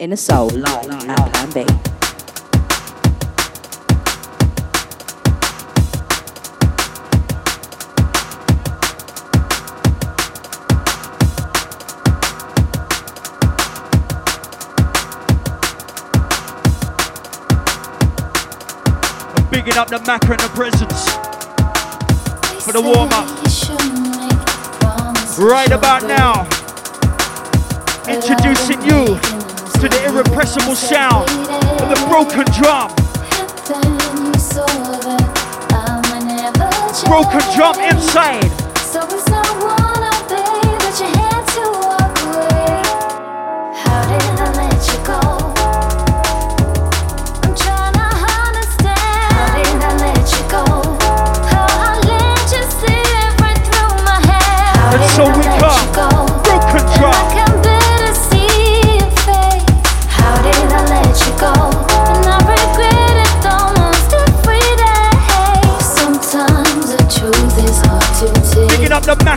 Inner Soul live at Plan B. Bigging up the Macca and the Presents for the warm up. Right about now, introducing you to the irrepressible sound of the broken drum. Broken drum inside.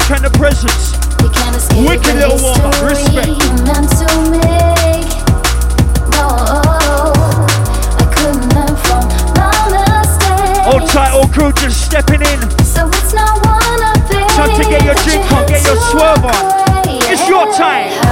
Up and the Presents. Wicked little warm up. Respect. No. Old tight, old crew just stepping in. So it's not one of. Time to get your drink on, get your swerve on. It's your time.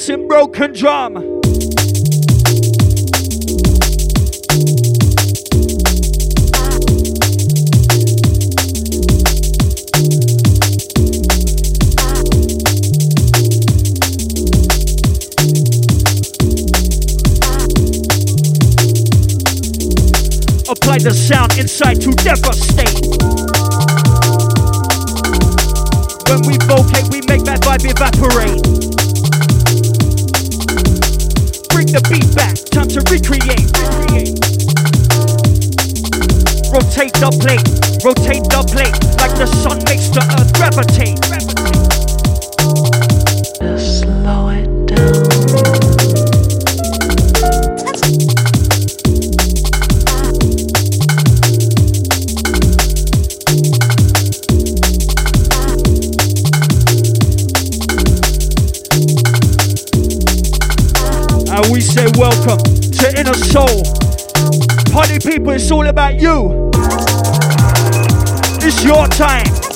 Introducing broken drum. Apply the sound inside to devastate. When we vocate, we make that vibe evaporate. The beat back, time to recreate. recreate. Rotate the plate, rotate the plate, like the sun makes the earth gravitate. People, it's all about you. It's your time.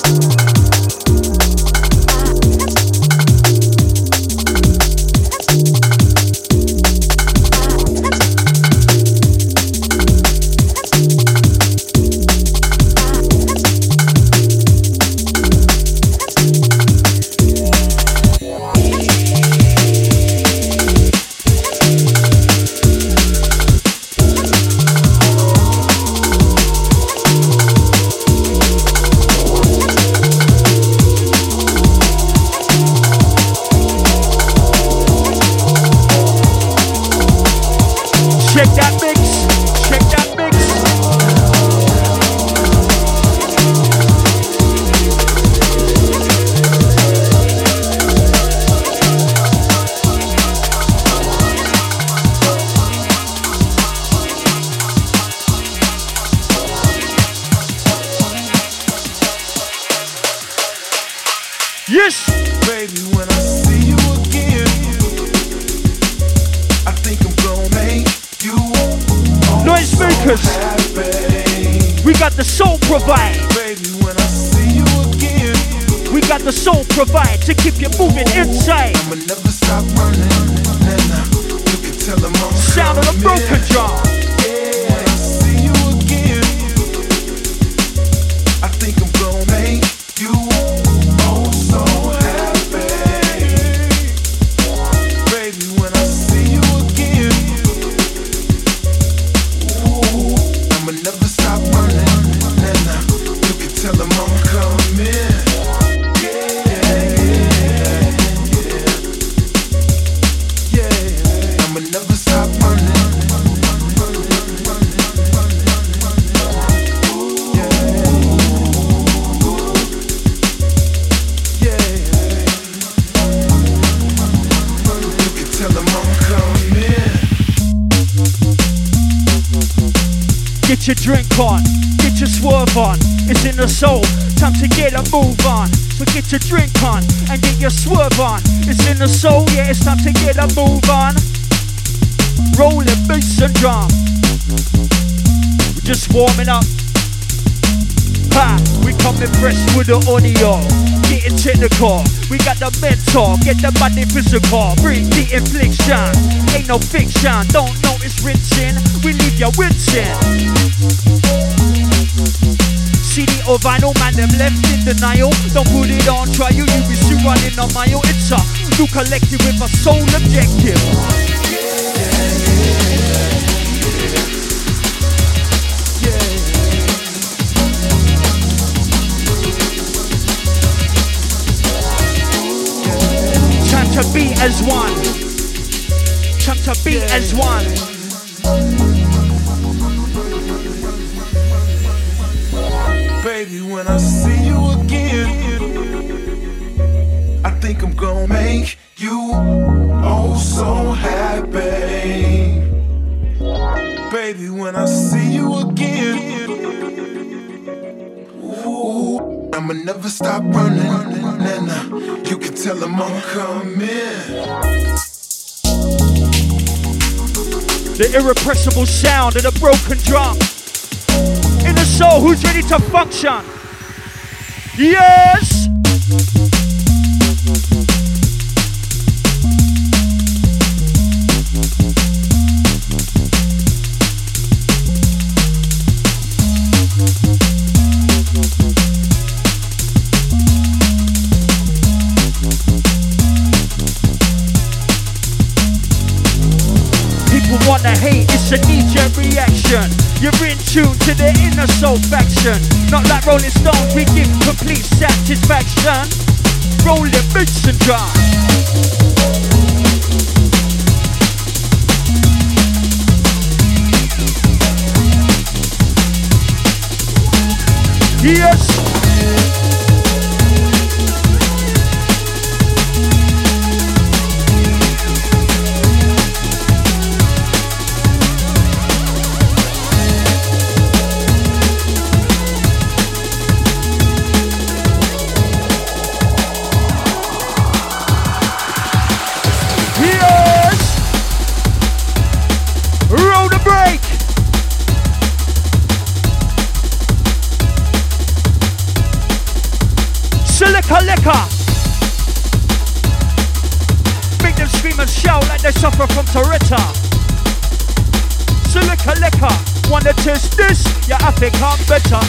Happy. We got the soul provide. Baby, when I see you again, We got the soul provide to keep you moving inside. I'ma never stop running. You can tell them I'm Sound of the broken drum. Get your on, get your swerve on. It's in the soul, time to get a move on. So get your drink on and get your swerve on. It's in the soul, yeah, it's time to get a move on. Rolling bass and drum. We're just warming up. Ha, we coming fresh with the audio. Getting technical, we got the mentor, get the money physical, bring the infliction. Ain't no fiction, don't notice rinsing, we leave you wincing. CD or vinyl, man, them left in denial. Don't put it on trial, you be still running on mile. It's a new collective with a sole objective. Time to be as one. Time to be as one. Baby, when I see you again, I think I'm gonna make you oh so happy. Baby, when I see you again, ooh, I'ma never stop running. And uh, you can tell them I'm coming. The irrepressible sound of the broken drum. Soul, who's ready to function? Yes! Faction. Not like Rolling Stones, we give complete satisfaction. Rolling beats and drums. Yes! Think I'm better.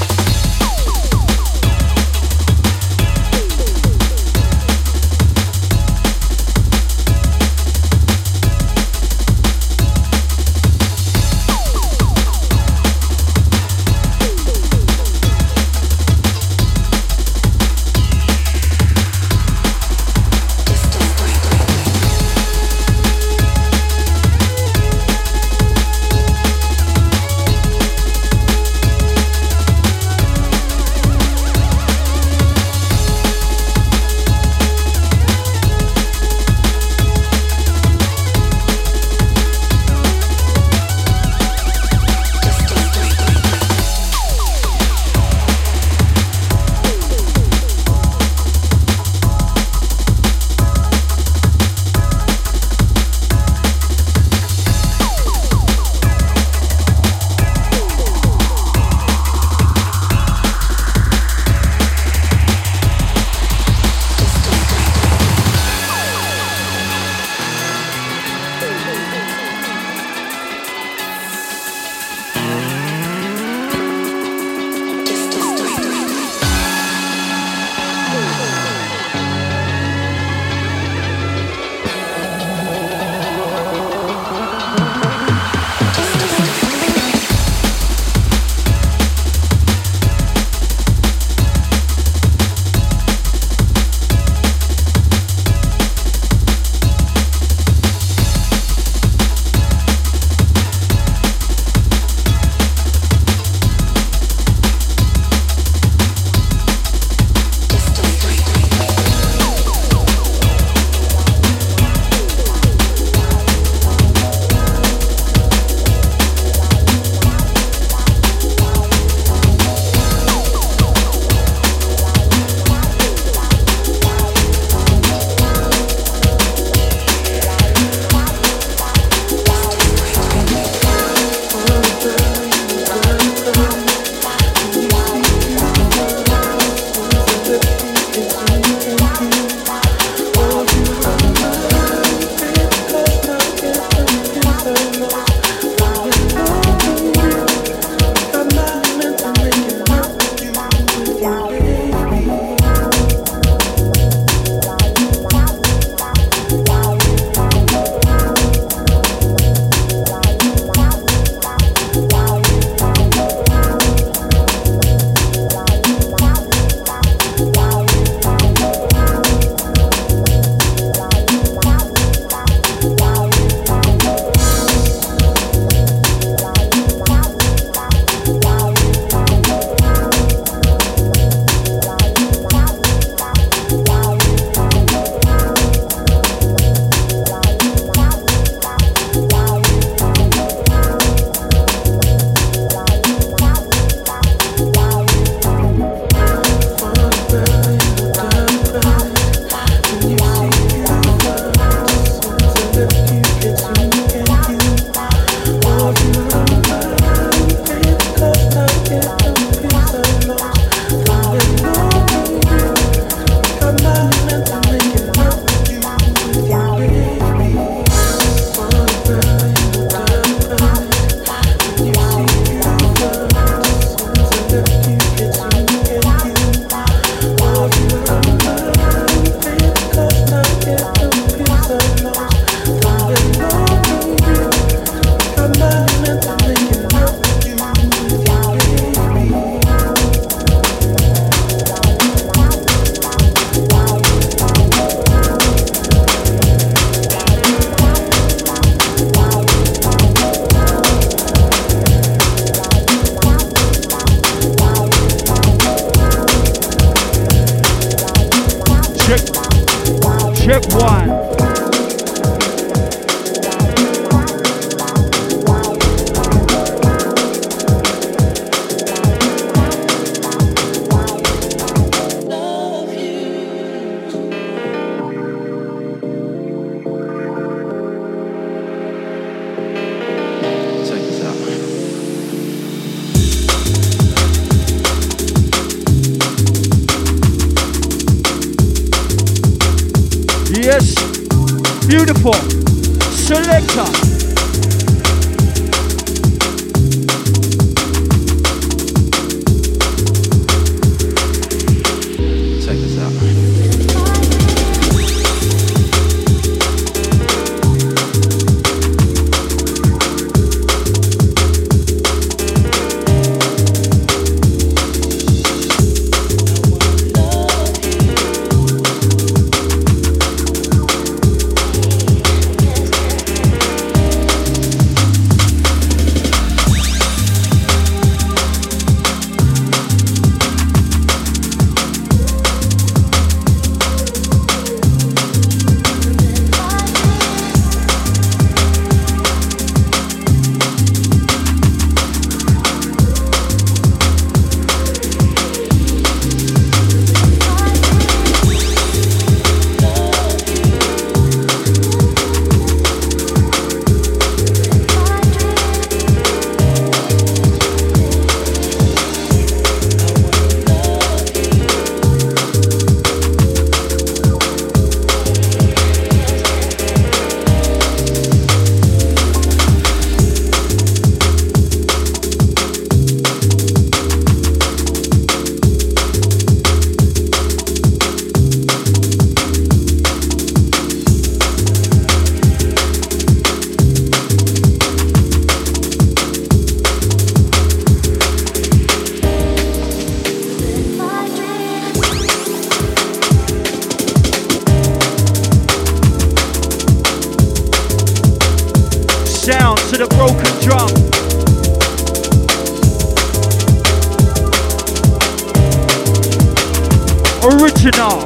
Original.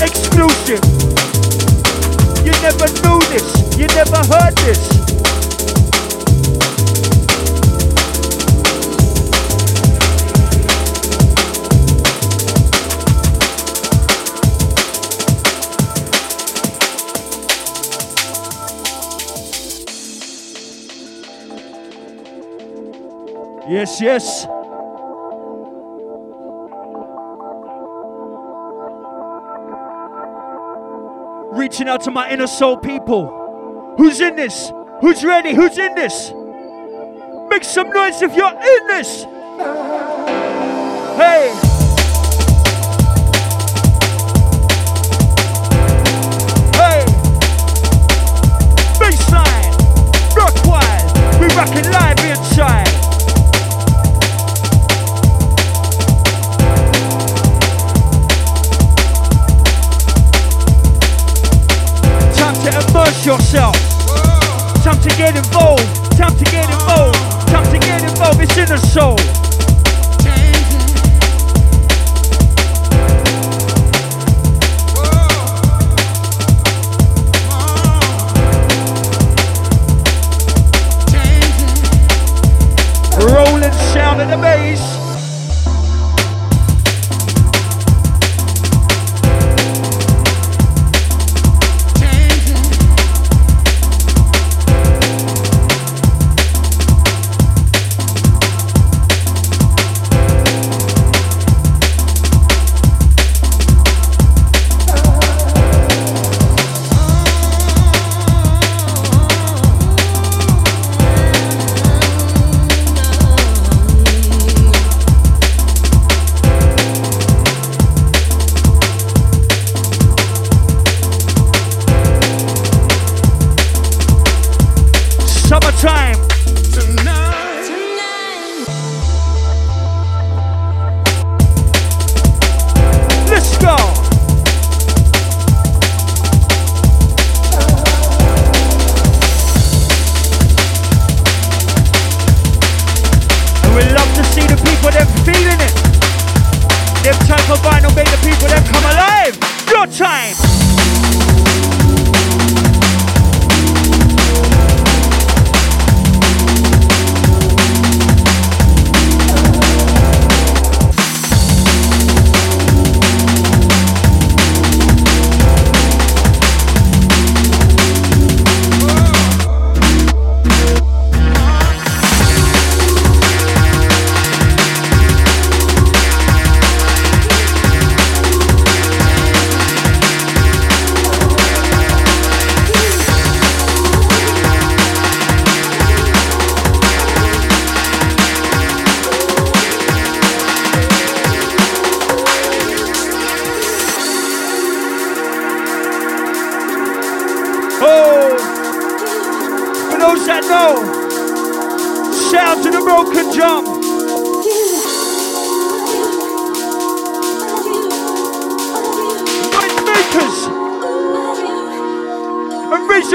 Exclusive. You never knew this. You never heard this. Yes, yes. Reaching out to my inner soul people. Who's in this? Who's ready? Who's in this? Make some noise if you're in this. Hey. Hey. Baseline. Rock. We rocking live inside. Immerse yourself. Time to get involved. Time to get involved. Time to get involved. It's in the soul. Rolling sound of the bass.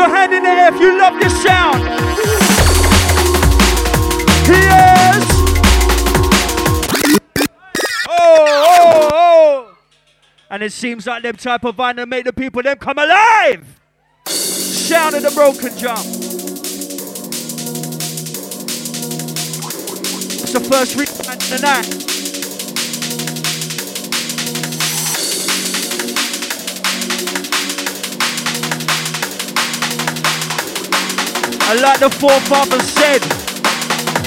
Your hand in the air if you love this sound. Yes. Oh, oh, oh. And it seems like them type of vinyl make the people them come alive. Sound of the broken drum. It's the first rewind of And like the forefathers said,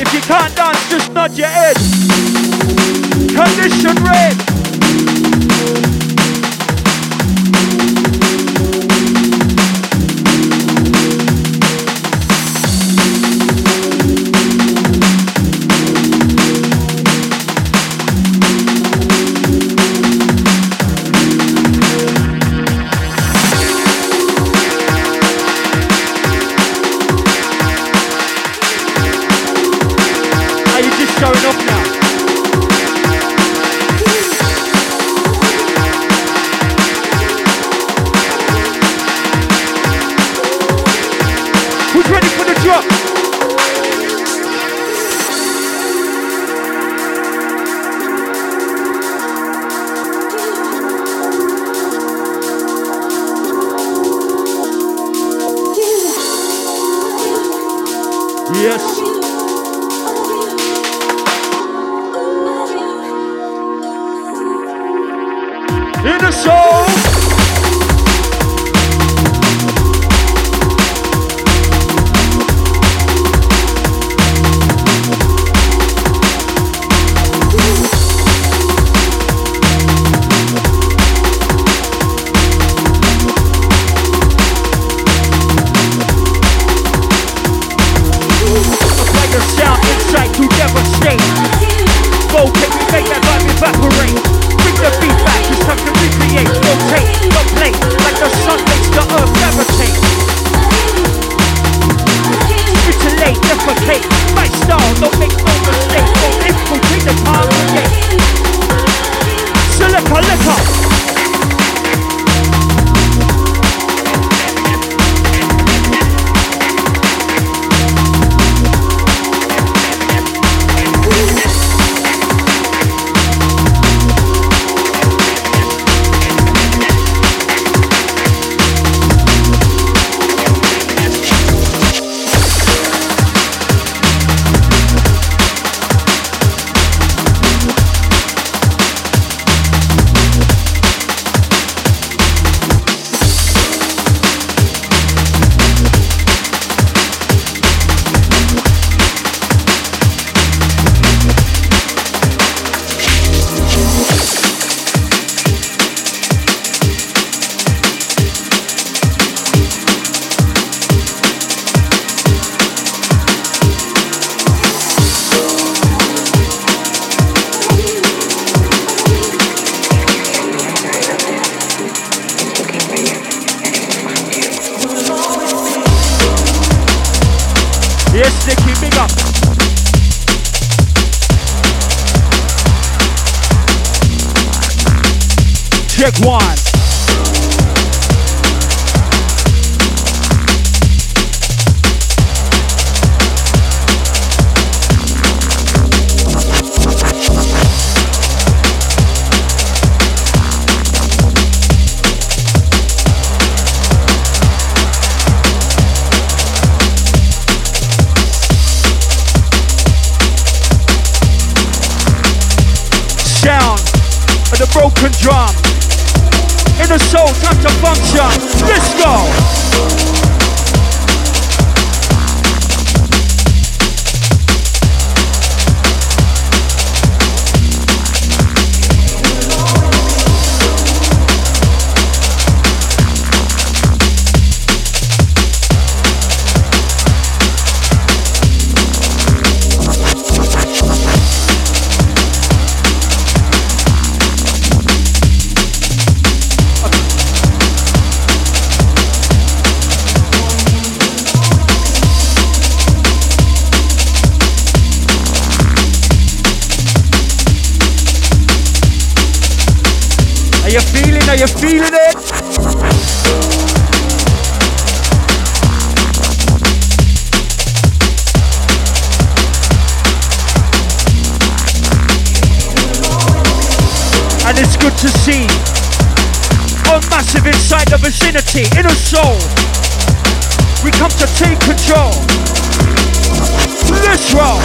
if you can't dance, just nod your head. Condition red. Check one. The broken drum. Inner soul, time to function. Let's go. Are you feeling it? And it's good to see a massive inside the vicinity, inner soul. We come to take control. Let's roll.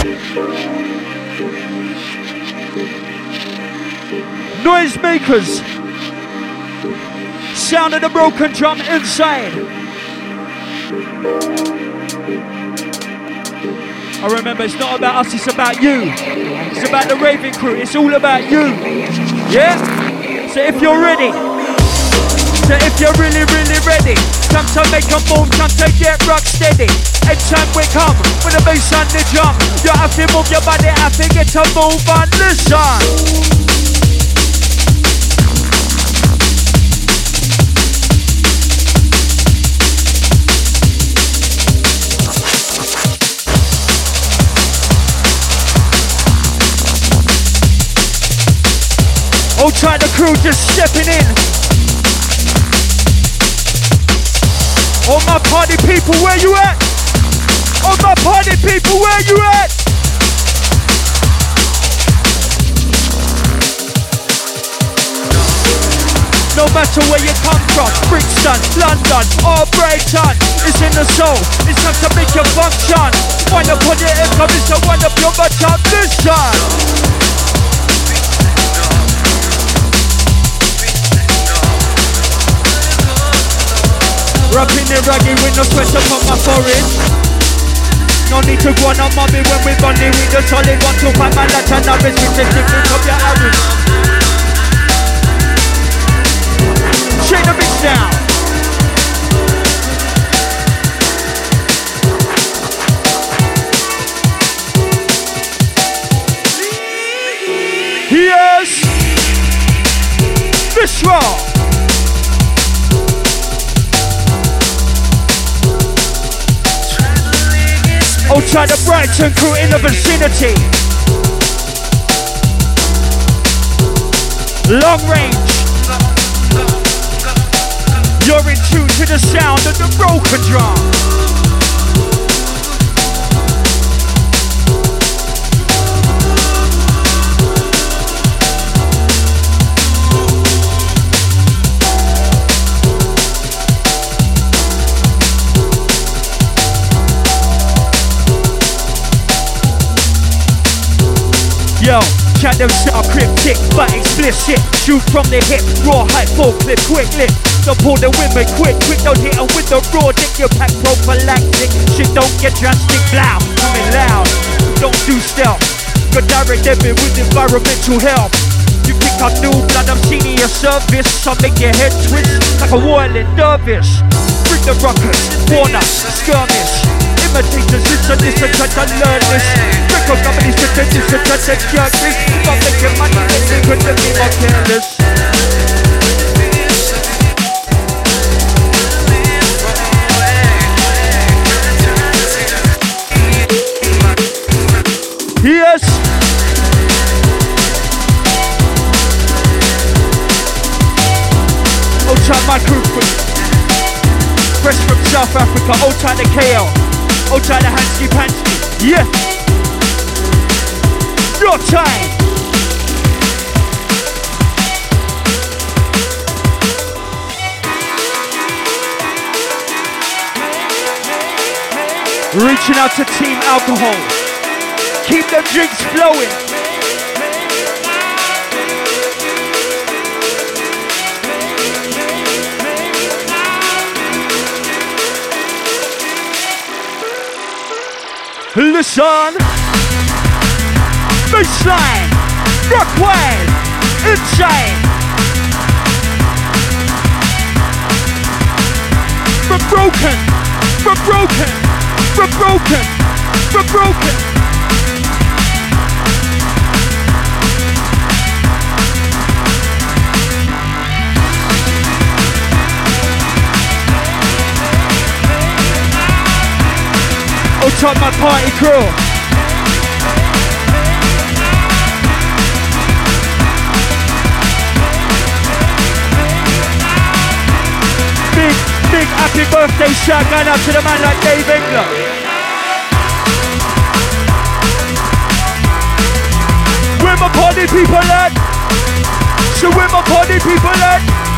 Noisemakers. Sound of the broken drum inside. I remember it's not about us, it's about you. It's about the raving crew, it's all about you. Yeah? So if you're ready, so if you're really, really ready, time to make a move, time to get rock steady. Anytime we come with the bass and the drum, you have to move your body, have to get to move on. Listen. Oh, try the crew just stepping in. All my party people, where you at? All my party people, where you at? No matter where you come from, Brixton, London, or Brighton, it's in the soul. It's time to make you function. Wind up on your hip, come it's a wind up your butt. Rapping the raggy with no sweat upon my forehead. No need to go on a mommy when we bunny with the solid one to find my that and novice with the technique of your average. Shake the mix down. Yes. Visceral. Outside the Brighton crew in the vicinity. Long range. You're in tune to the sound of the broken drum. Yo, chat them sound cryptic but explicit. Shoot from the hip, raw hype, full clip, quick lip. Don't pull the women quick, quick don't hit with the raw dick. You pack prophylactic, shit don't get drastic. Blow, coming loud, don't do stealth. Got direct debit with environmental help. You pick up new blood, I'm seeing your service. I make your head twist like a whirling dervish. Bring the rockers, warn us, skirmish. To learn this. To jerk this. Not making money, they couldn't be more careless. Yes. Old time my crew quick. Fresh from South Africa, old time the KL. Oh, Old time the Hansky Pansky. Yeah. Your time. Reaching out to Team Alcohol. Keep the drinks flowing. Son. Baseline, rock wave, insane. We're broken, we're broken, we're broken, we're broken. Outside my party crew. Big, big happy birthday shout going out to the man like Dave England. Where my party people at? So where my party people at?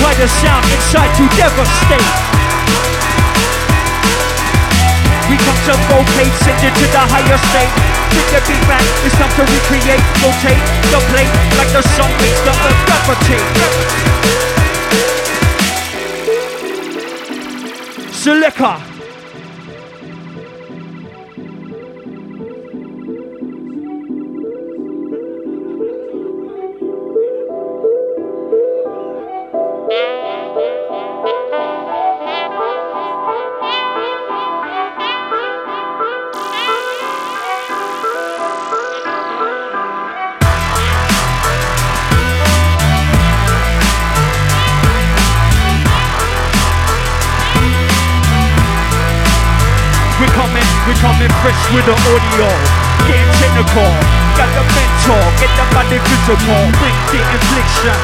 Apply the sound inside to devastate. We come to vocate, send it to the higher state. Bring the beat back, it's time to recreate, rotate the plate like the sun makes the earth gravitate. Selector. Getting got the mentor, get the body physical. Bring the infliction,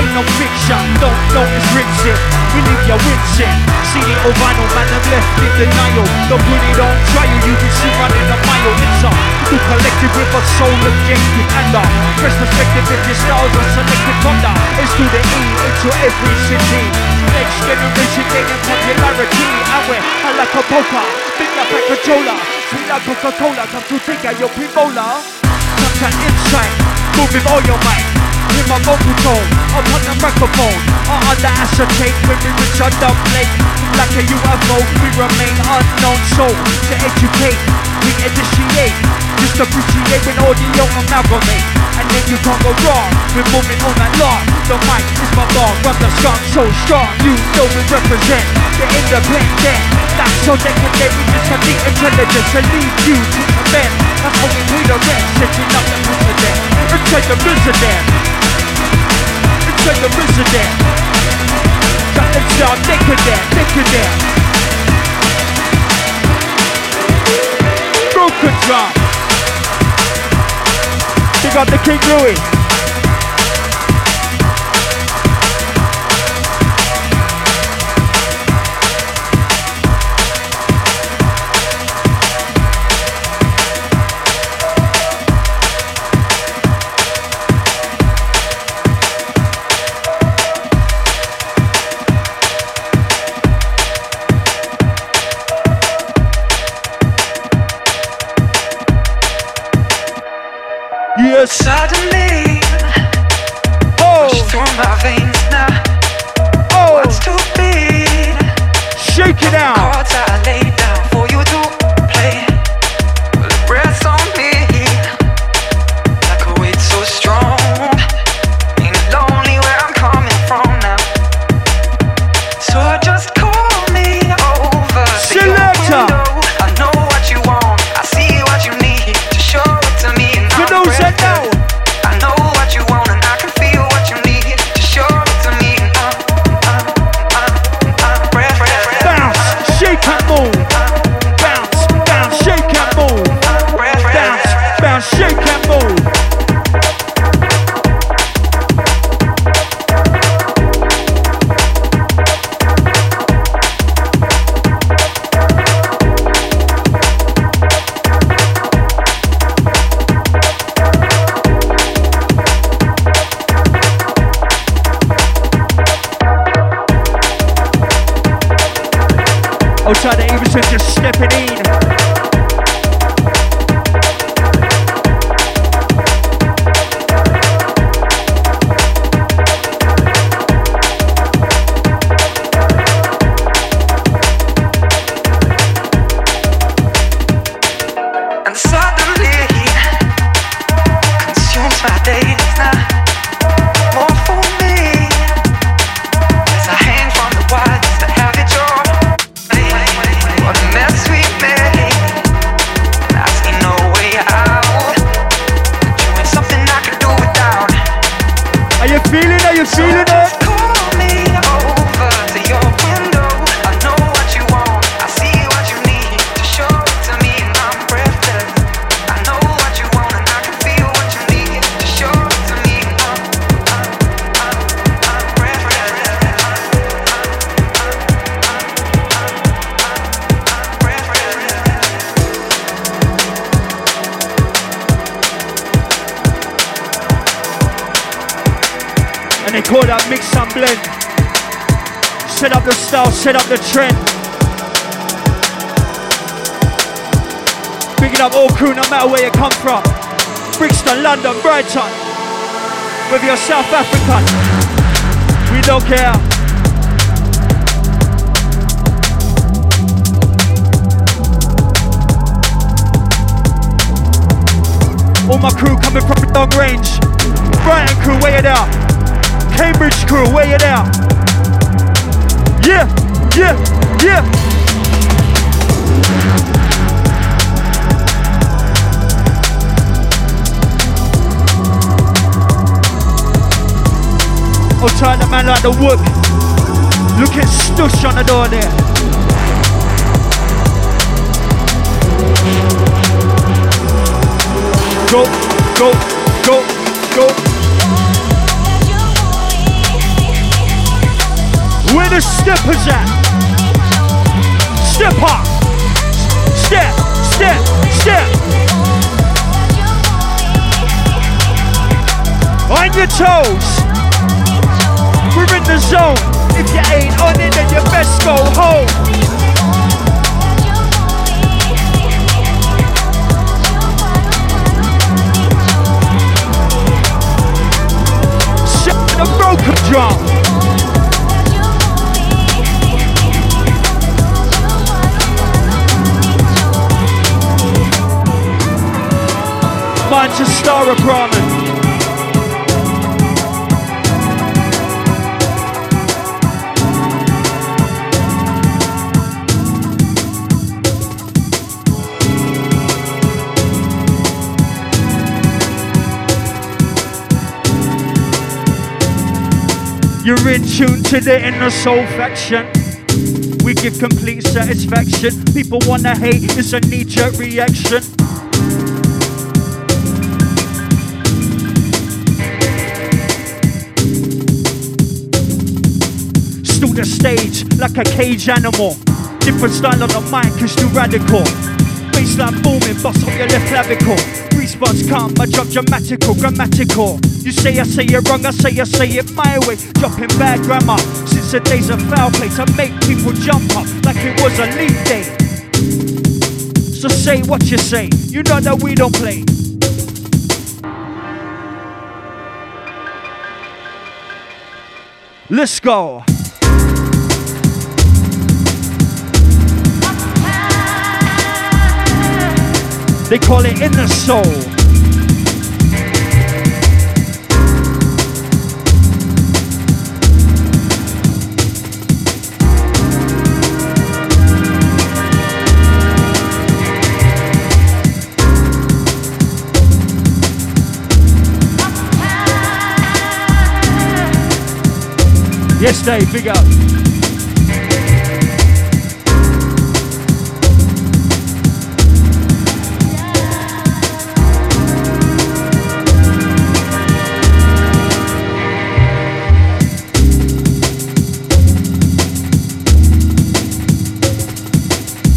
ain't no fiction. Don't know it's rinsing, we leave you wincing. CD or vinyl, man, I'm left in denial. Don't put it on trial, you can see running a mile. It's a new collective with a soul objective and a fresh perspective. If your styles are selected from the It's to the E into every city. Next generation gaining popularity, and we're hot like a poker. Big like controller, sweet like Coca-Cola. Come to think of your pre-bowler. Contact insight, move with all your might. Hear my vocal tone, up on the microphone. Or on the acetate when we reach the plate. Like a UFO, we remain unknown. So to educate, we initiate. Appreciate when audio amalgamate. And then you can't go wrong. We're moving all night long. The mic is my ball, run the skunk so strong. You know we represent the independent. That's so decadent, we just have the intelligence to lead you to the men. That's how we pay the rent, setting up the president. Inside the president. Inside the president. Got them sound decadent, decadent. Broken drum. Big up the King Louis. Set up the trend. Big it up all crew, no matter where you come from. Brixton, London, Brighton. Whether you're South African, we don't care. All my crew coming from the long range. Brighton crew, weigh it out. Cambridge crew, weigh it out. Yeah, yeah, yeah. I'll try the man like the wood. Looking stush on the door there. Go, go, go, go. Where the steppers at? Step up. Step, step, step. On your toes. We're in the zone. If you ain't on it, then you best go home. Shut the broken drum. Manchester apartment. You're in tune to the InnerSoul faction. We give complete satisfaction. People wanna hate, it's a knee jerk reaction. The stage like a cage animal. Different style on the mic is too radical. Baseline booming, bust up your left clavicle. Response calm, I drop dramatical, grammatical. You say I say it wrong, I say I say it my way. Dropping bad grammar. Since the days of foul play to make people jump up like it was a leap day. So say what you say, you know that we don't play. Let's go. They call it in the soul. Yes, Dave, big up.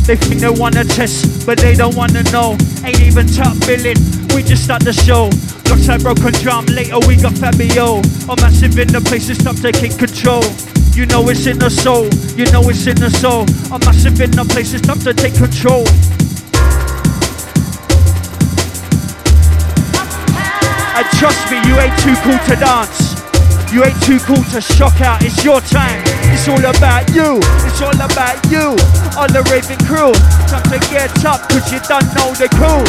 They think they wanna test, but they don't wanna know. Ain't even top billing, we just start the show. Looks like broken drum, later we got Fabio. A massive in the place, it's time taking control. You know it's in the soul, you know it's in the soul. A massive in the place, it's time to take control. And trust me, you ain't too cool to dance. You ain't too cool to shock out. It's your time. It's all about you. It's all about you. All the raving crew. Time to get up, cause you don't know the crew.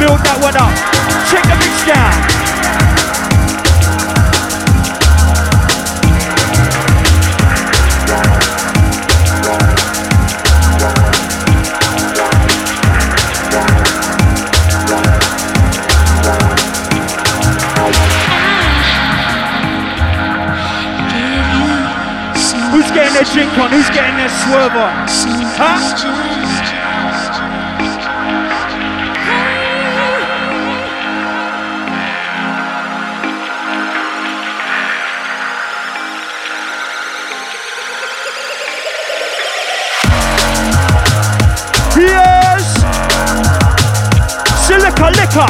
Build that one up. Check the mix down. On. Who's getting their swerve on? Huh? Yes! Silica liquor!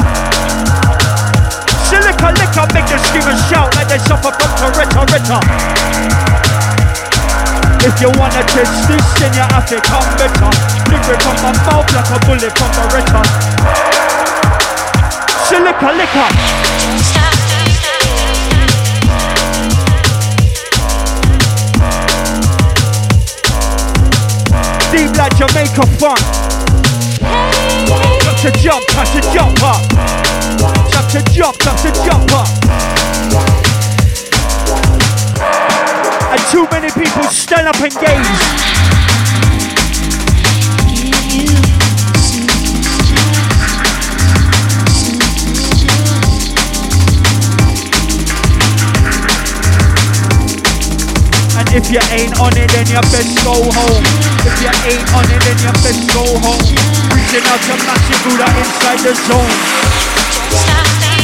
Silica liquor make them scream shout like they suffer from Toretto Ritter. If you wanna test this, then you have to come better. Lyric from my mouth like a bullet from Beretta. Silica liquor! Deep like Jamaica fun. Got to jump, got to jump up. Got to jump, got to jump up. And too many people stand up and gaze. And if you ain't on it, then you best go home. If you ain't on it, then you best go home. Reaching out to massive Buddha inside the zone.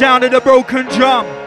Sound of the broken drum.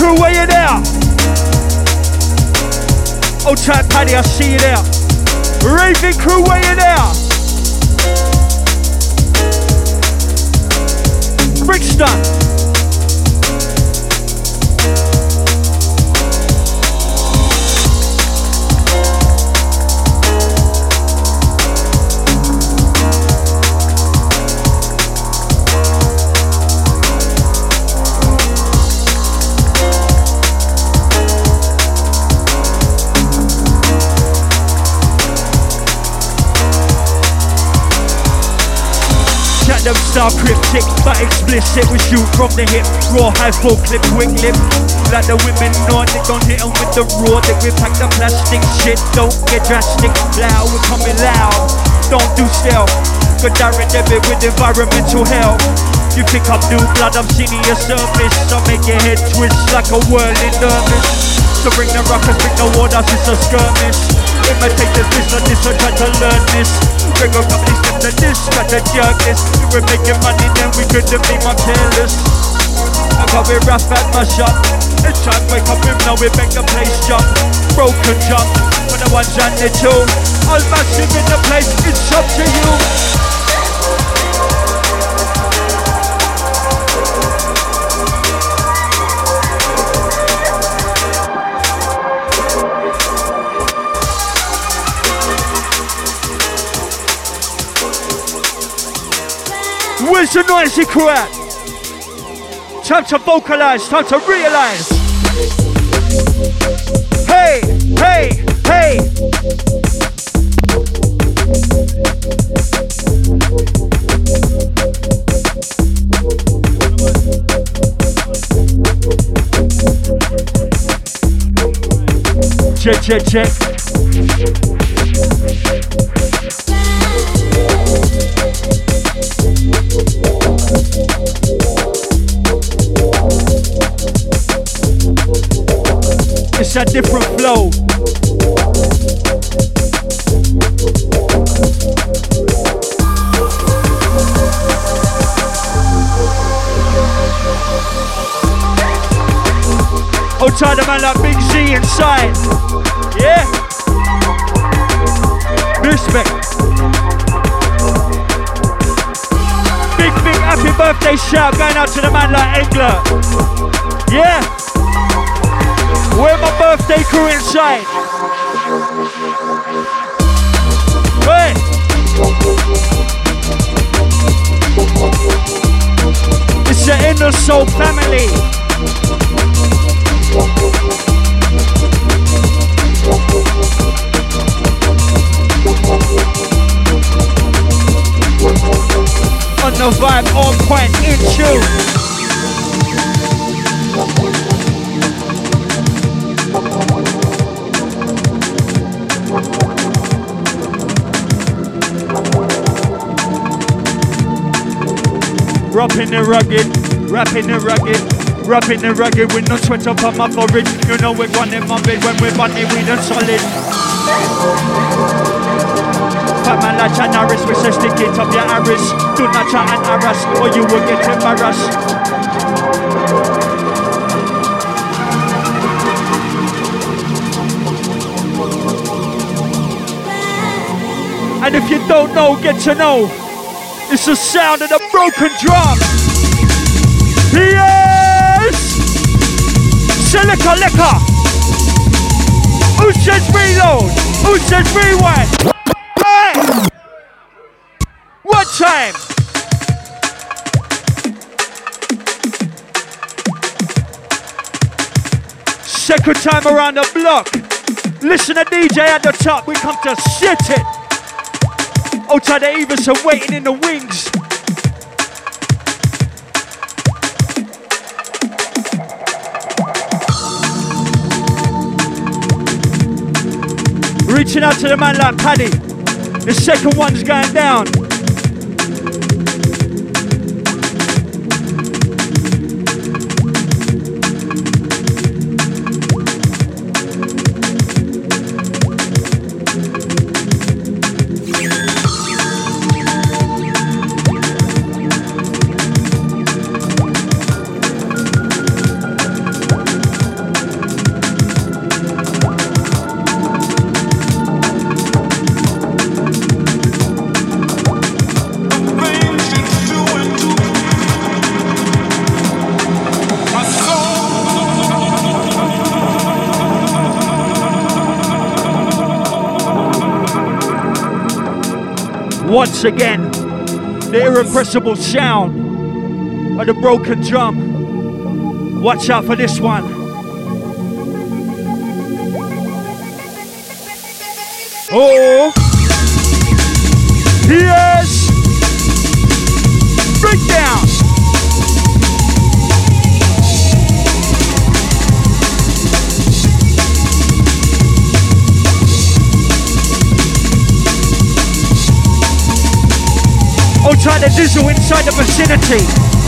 Crew, where you there? Oh, Old tight Paddy, I see you there. Raving crew, where you there? Brixton. Them style cryptic, but explicit. We shoot from the hip, raw high full clip, quick lip. Like the women Nordic, don't hit 'em with the raw. They we pack the plastic shit, don't get drastic. Loud, we're coming loud. Don't do stealth. Good direct debit with environmental help. You pick up new blood, I'm seeing your surface. I make your head twist like a whirling dervish. So bring the rockers, bring the water, it's a skirmish. Imitate this, or this, or try to learn this. Bring a couple steps to this, try to jerk this. If we're making money, then we couldn't be more careless. I got we rough at my shop. It's time wake up him now, we make the place jump. Broken jump, for the ones and the two. All massive in the place, it's up to you. Where's a noisy crew at? Time to vocalize, time to realize. Hey, hey, hey. Check, check, check. It's a different flow. Oh, try the man like Big Z inside. Yeah. Respect. Big, big happy birthday shout going out to the man like Engler. Yeah. Where my birthday crew inside? Hey! It's the InnerSoul family. On the vibe, on point, in tune. Rapping the rugged, rapping the rugged, rapping the rugged with no sweat up on my forehead. You know we're in my bed when we're bunny, we done solid. Fat man like China, respect It says stick it up your arrows. Do not try and harass, or you will get embarrassed. And if you don't know, get to know. It's the sound of the broken drum. Yes! Silica liquor. Who says reload? Who says rewind? One time. Second time around the block. Listen to DJ at the top. We come to shit it. Oh, Outside the Eveson waiting in the wings. Reaching out to the man like Paddy. The second one's going down. Once again, the irrepressible sound of the broken drum. Watch out for this one. Oh, yes, Oh, try to dizzle inside the vicinity.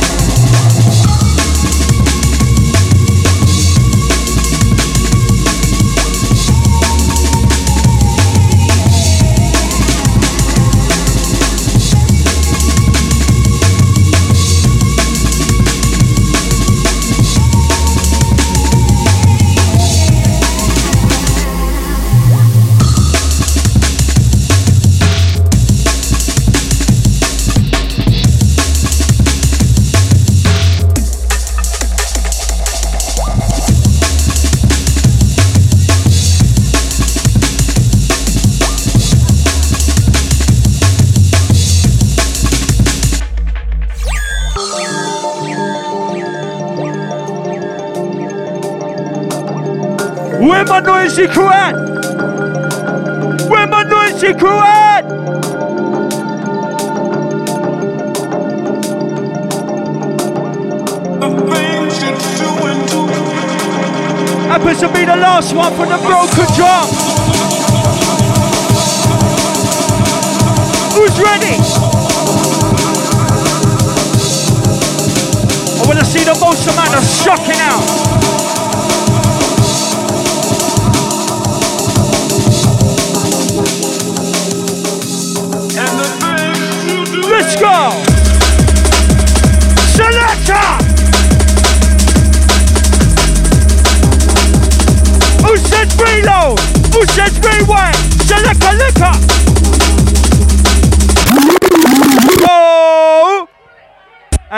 My noisy crew at? Happens to be the last one from the broken drum. Who's ready? I want to see the most amount of shocking out.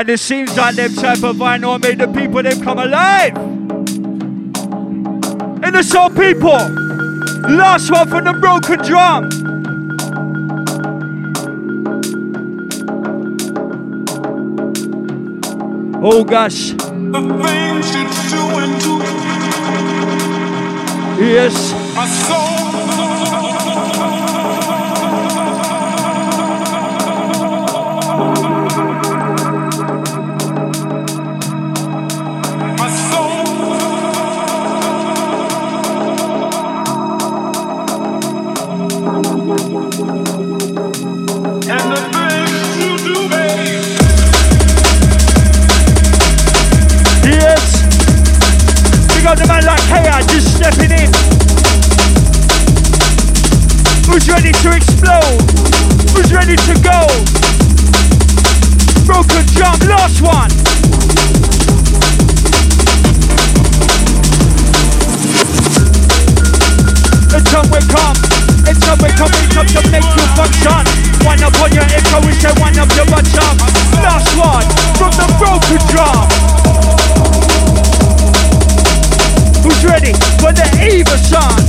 And it seems like them type of vinyl made the people them come alive. And the soul people. Last one from the broken drum. Oh gosh. Yes. Yes. Man like K-Eye just stepping in. Who's ready to explode? Who's ready to go? Broken drum, last one. It's time we come. It's time we come. It's time to make you function. One up on your echo, we say one up your butt jump. Last one from the broken drum. The Eveson?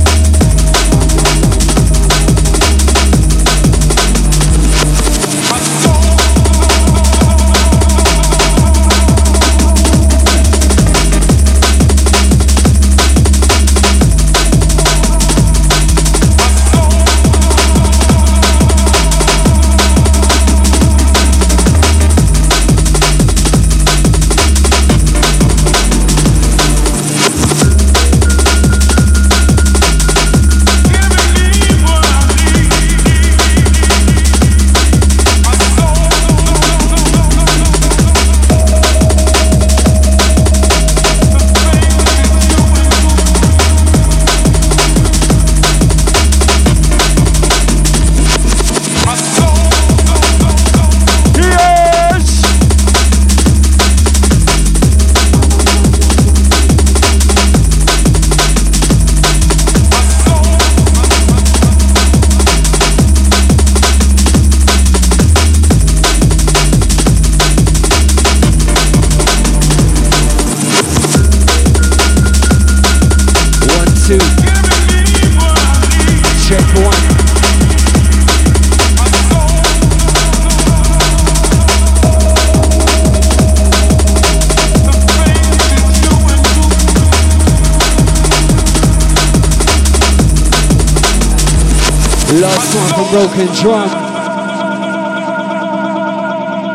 From Drum.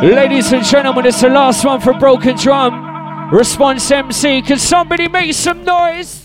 Ladies and gentlemen, it's the last one for Broken Drum. Response MC, can somebody make some noise?